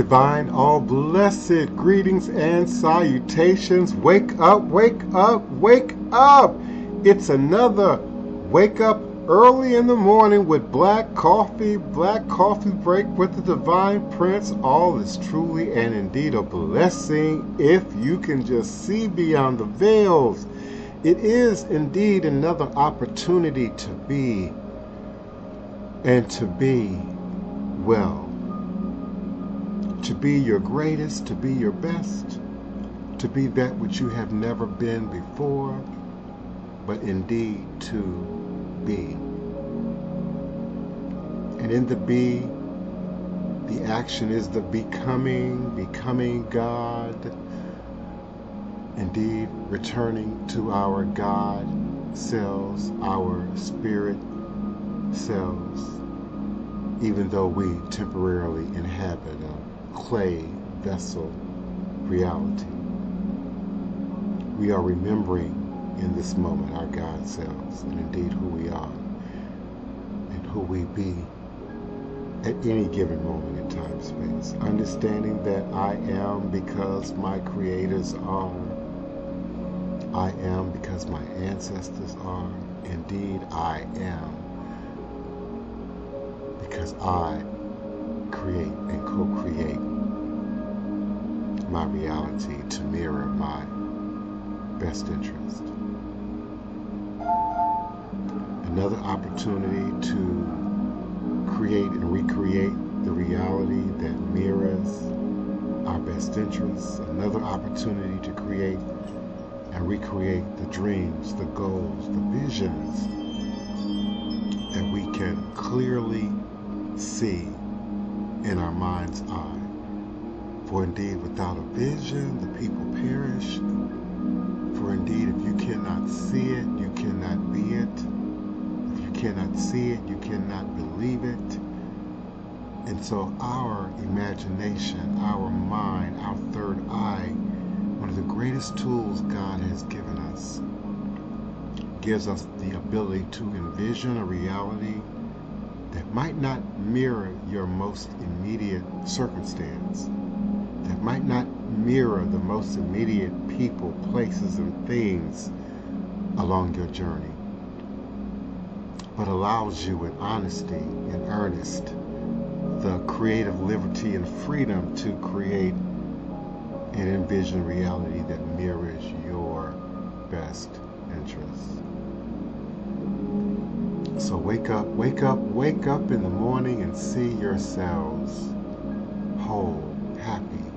Divine, all blessed greetings and salutations. Wake up, wake up, wake up. It's another wake up early in the morning with black coffee, black coffee break with the Divine Prince. All is truly and indeed a blessing if you can just see beyond the veils. It is indeed another opportunity to be and to be well to be your greatest, to be your best, to be that which you have never been before, but indeed to be. And in the be, the action is the becoming, becoming God, indeed returning to our God selves, our spirit selves, even though we temporarily inhabit clay vessel reality. We are remembering in this moment our God selves and indeed who we are and who we be at any given moment in time space. Understanding that I am because my creators are. I am because my ancestors are. Indeed, I am because I create and co-create my reality to mirror my best interest. Another opportunity to create and recreate the reality that mirrors our best interests. Another opportunity to create and recreate the dreams, the goals, the visions that we can clearly see in our mind's eye. For indeed, without a vision, the people perish. For indeed, if you cannot see it, you cannot be it. If you cannot see it, you cannot believe it. And so our imagination, our mind, our third eye, one of the greatest tools God has given us, gives us the ability to envision a reality that might not mirror your most immediate circumstance, might not mirror the most immediate people, places, and things along your journey, but allows you in honesty and earnest the creative liberty and freedom to create and envision reality that mirrors your best interests. So wake up, wake up, wake up in the morning and see yourselves whole, happy,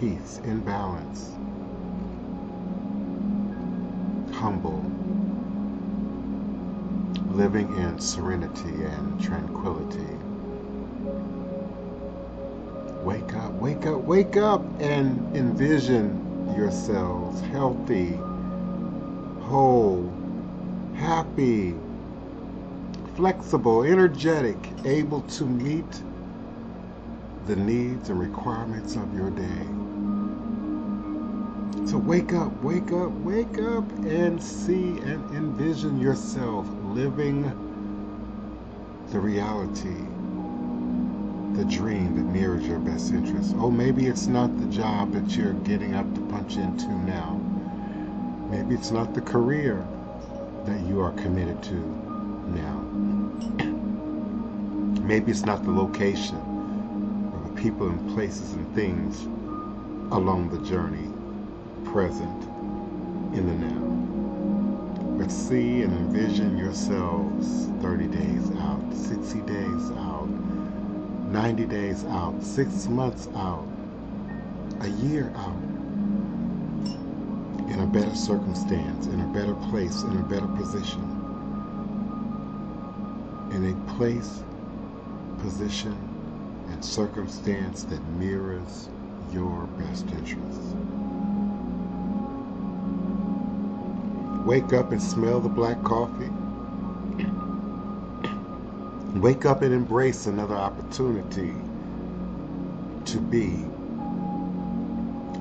peace, in balance, humble, living in serenity and tranquility. Wake up, wake up, wake up and envision yourselves healthy, whole, happy, flexible, energetic, able to meet the needs and requirements of your day. So wake up, wake up, wake up and see and envision yourself living the reality, the dream that mirrors your best interests. Oh, maybe it's not the job that you're getting up to punch into now. Maybe it's not the career that you are committed to now. Maybe it's not the location or the people and places and things along the journey present in the now. But see and envision yourselves 30 days out, 60 days out, 90 days out, six months out, a year out, in a better circumstance, in a better place, in a better position, in a place position, and circumstance that mirrors your best interests. Wake up and smell the black coffee. Wake up and embrace another opportunity to be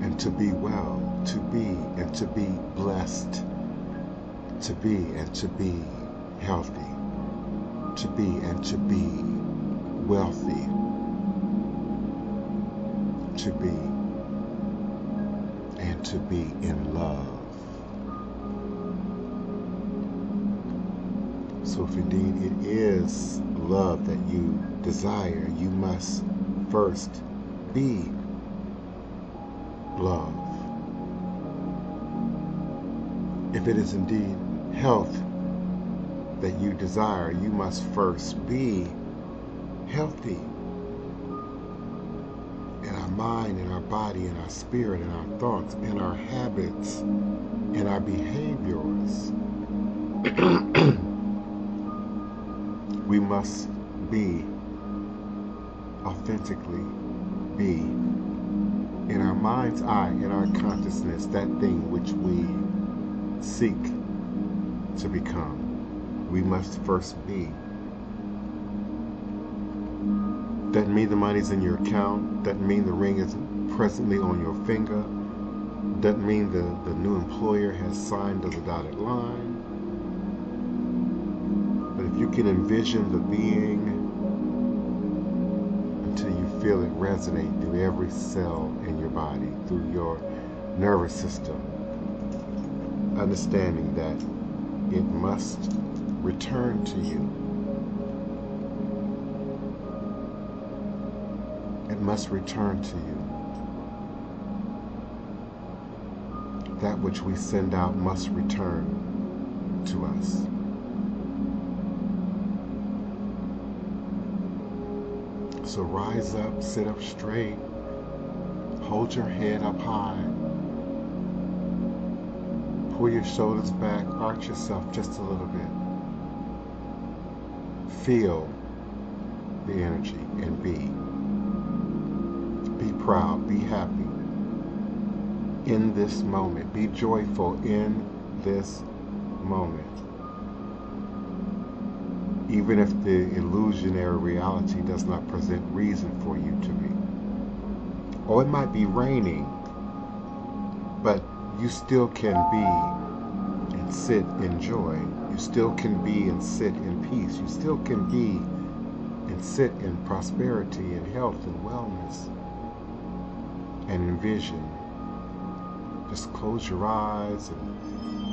and to be well, to be and to be blessed, to be and to be healthy, to be and to be wealthy, to be and to be in love. So, if indeed it is love that you desire, you must first be love. If it is indeed health that you desire, you must first be healthy in our mind, in our body, in our spirit, in our thoughts, in our habits, in our behaviors. we must be authentically be in our mind's eye, in our consciousness, that thing which we seek to become. We must first be. Doesn't mean the money's in your account. Doesn't mean the ring is presently on your finger. Doesn't mean the, the new employer has signed the dotted line. You can envision the being until you feel it resonate through every cell in your body, through your nervous system, understanding that it must return to you. It must return to you. That which we send out must return to us. So rise up, sit up straight, hold your head up high, pull your shoulders back, arch yourself just a little bit. Feel the energy and be. Be proud, be happy in this moment, be joyful in this moment even if the illusionary reality does not present reason for you to be. Or it might be raining, but you still can be and sit in joy. You still can be and sit in peace. You still can be and sit in prosperity and health and wellness and envision. Just close your eyes and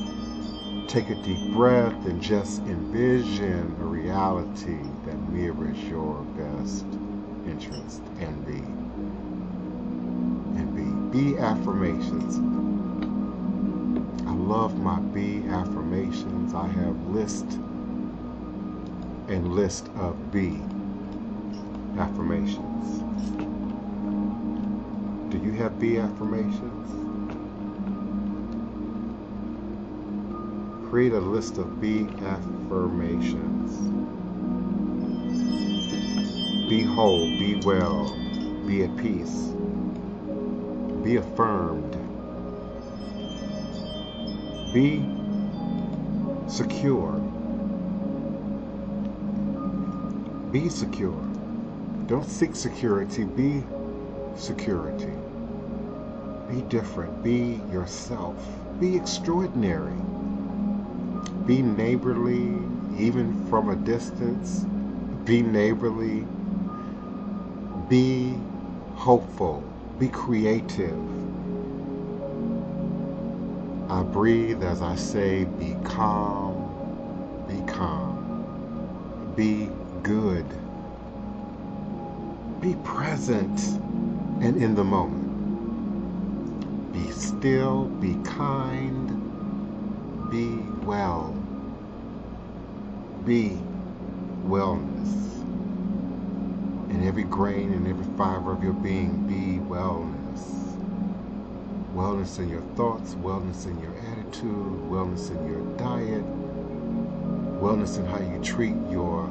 Take a deep breath and just envision a reality that mirrors your best interest and be. And be. Be affirmations. I love my be affirmations. I have list and list of be affirmations. Do you have be affirmations? Create a list of be affirmations. Be whole, be well, be at peace, be affirmed, be secure. Be secure. Don't seek security, be security. Be different, be yourself, be extraordinary. Be neighborly, even from a distance. Be neighborly. Be hopeful. Be creative. I breathe as I say, be calm, be calm, be good, be present and in the moment. Be still, be kind, be well. Be wellness. In every grain and every fiber of your being, be wellness. Wellness in your thoughts, wellness in your attitude, wellness in your diet, wellness in how you treat your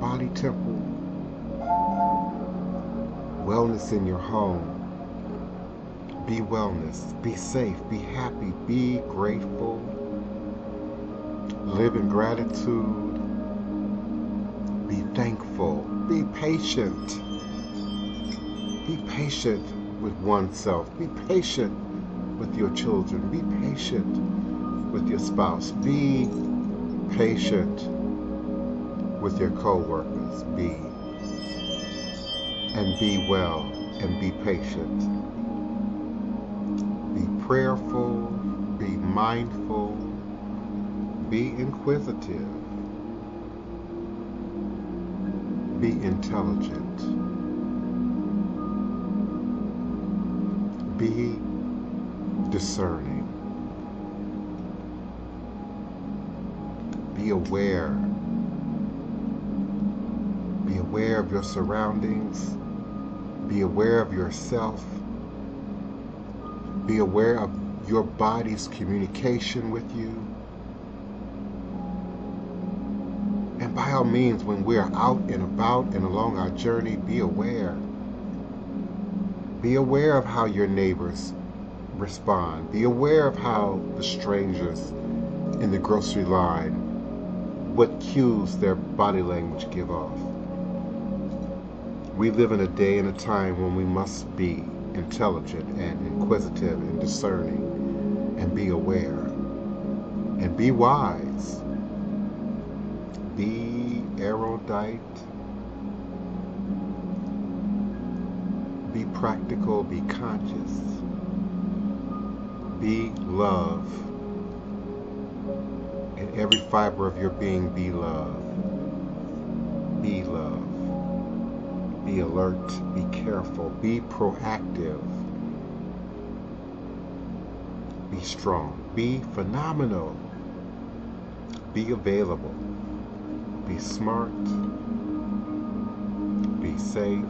body temple, wellness in your home. Be wellness, be safe, be happy, be grateful, live in gratitude, be thankful, be patient. Be patient with oneself, be patient with your children, be patient with your spouse, be patient with your co workers, be and be well and be patient. Be prayerful, be mindful, be inquisitive, be intelligent, be discerning, be aware be aware of your surroundings. Be aware of yourself. Be aware of your body's communication with you. By all means, when we're out and about and along our journey, be aware. Be aware of how your neighbors respond. Be aware of how the strangers in the grocery line, what cues their body language give off. We live in a day and a time when we must be intelligent and inquisitive and discerning and be aware and be wise. Be erudite. Be practical. Be conscious. Be love. In every fiber of your being, be love. Be love. Be alert, be careful, be proactive, be strong, be phenomenal, be available, be smart, be safe,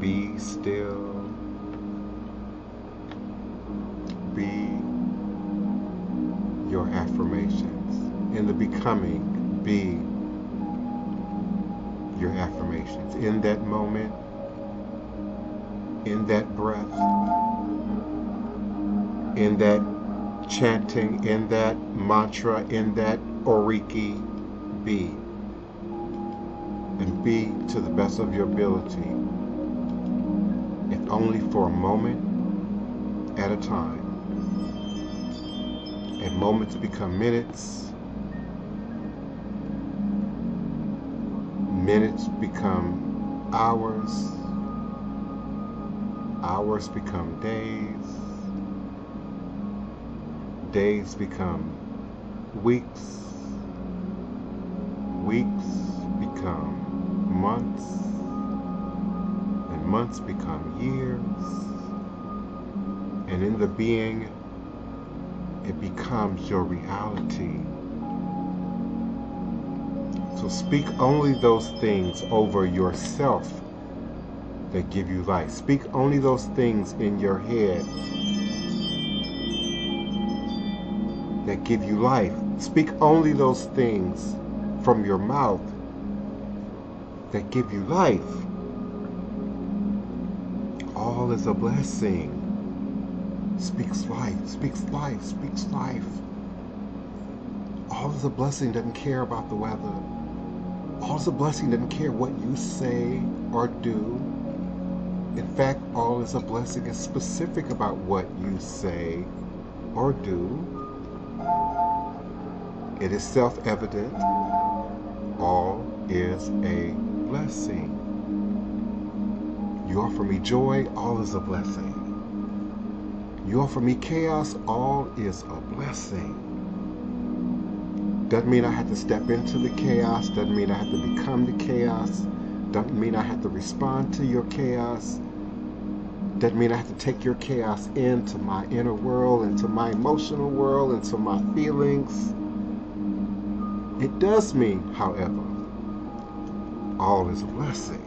be still, be your affirmations. In the becoming, be your affirmations. In that moment, in that breath, in that chanting, in that mantra, in that oriki, be. And be to the best of your ability, if only for a moment at a time. And moments become minutes Minutes become hours. Hours become days. Days become weeks. Weeks become months. And months become years. And in the being, it becomes your reality. So speak only those things over yourself that give you life. Speak only those things in your head give you life. Speak only those things from your mouth that give you life. All is a blessing. Speaks life, speaks life, speaks life. All is a blessing, doesn't care about the weather. All is a blessing doesn't care what you say or do. In fact, all is a blessing is specific about what you say or do. It is self evident. All is a blessing. You offer me joy, all is a blessing. You offer me chaos, all is a blessing. Doesn't mean I have to step into the chaos. Doesn't mean I have to become the chaos. Doesn't mean I have to respond to your chaos. Doesn't mean I have to take your chaos into my inner world, into my emotional world, into my feelings. It does mean, however, all is a blessing.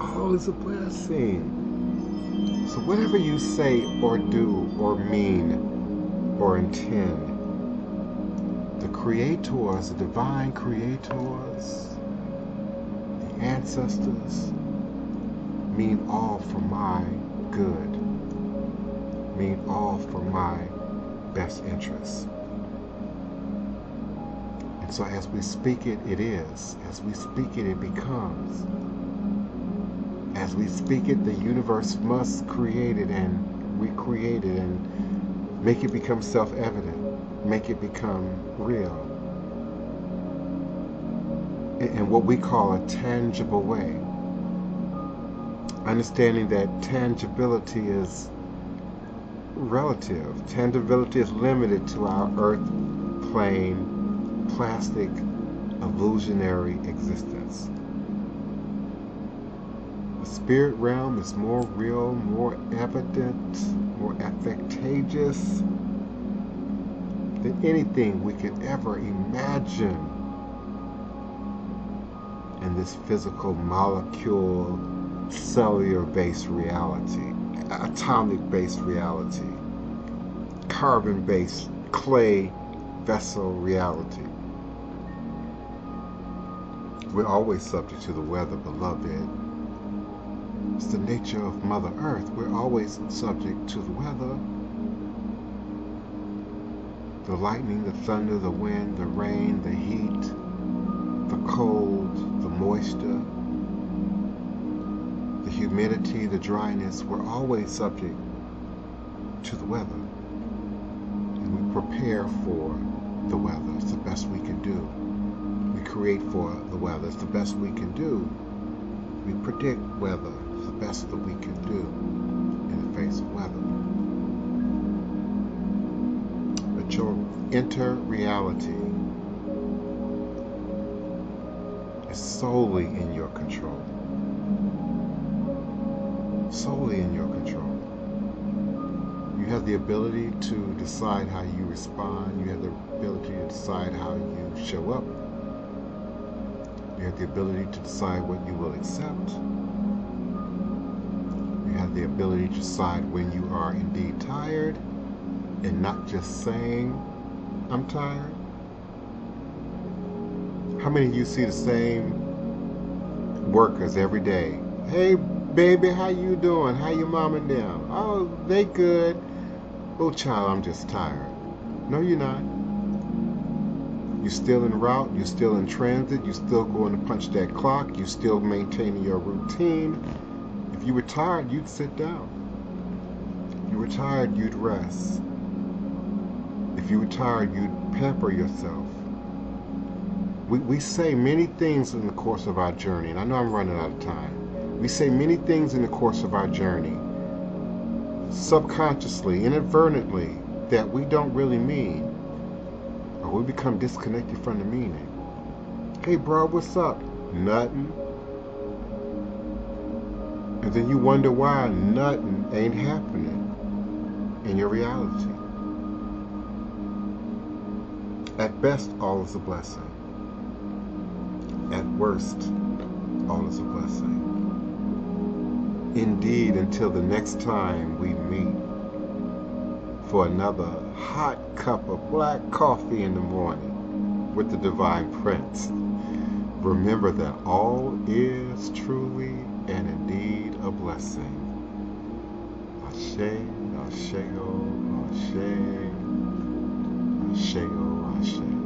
All is a blessing. So whatever you say or do or mean or intend, the creators, the divine creators, the ancestors, mean all for my good, mean all for my best interest. And so as we speak it, it is. As we speak it, it becomes. As we speak it, the universe must create it and recreate it and make it become self-evident make it become real in what we call a tangible way. understanding that tangibility is relative. Tangibility is limited to our earth plane, plastic, illusionary existence. The spirit realm is more real, more evident, more affectageous than anything we could ever imagine in this physical molecule, cellular based reality, atomic based reality, carbon based clay vessel reality. We're always subject to the weather, beloved. It's the nature of Mother Earth. We're always subject to the weather. The lightning, the thunder, the wind, the rain, the heat, the cold, the moisture, the humidity, the dryness. We're always subject to the weather. And we prepare for the weather. It's the best we can do. Create for the weather. It's the best we can do. We predict weather. It's the best that we can do in the face of weather. But your inner reality is solely in your control. Solely in your control. You have the ability to decide how you respond. You have the ability to decide how you show up. Have the ability to decide what you will accept. You have the ability to decide when you are indeed tired and not just saying, I'm tired. How many of you see the same workers every day? Hey, baby, how you doing? How your mom and them? Oh, they good. Oh, child, I'm just tired. No, you're not. You're still in route. You're still in transit. You're still going to punch that clock. You're still maintaining your routine. If you were tired, you'd sit down. If you were tired, you'd rest. If you were tired, you'd pamper yourself. We, we say many things in the course of our journey, and I know I'm running out of time. We say many things in the course of our journey subconsciously, inadvertently, that we don't really mean, we become disconnected from the meaning. Hey, bro, what's up? Nothing. And then you wonder why nothing ain't happening in your reality. At best, all is a blessing. At worst, all is a blessing. Indeed, until the next time we meet for another hot cup of black coffee in the morning with the Divine Prince. Remember that all is truly and indeed a blessing. Ashe, Asheo, Ashe, Asheo, Ashe.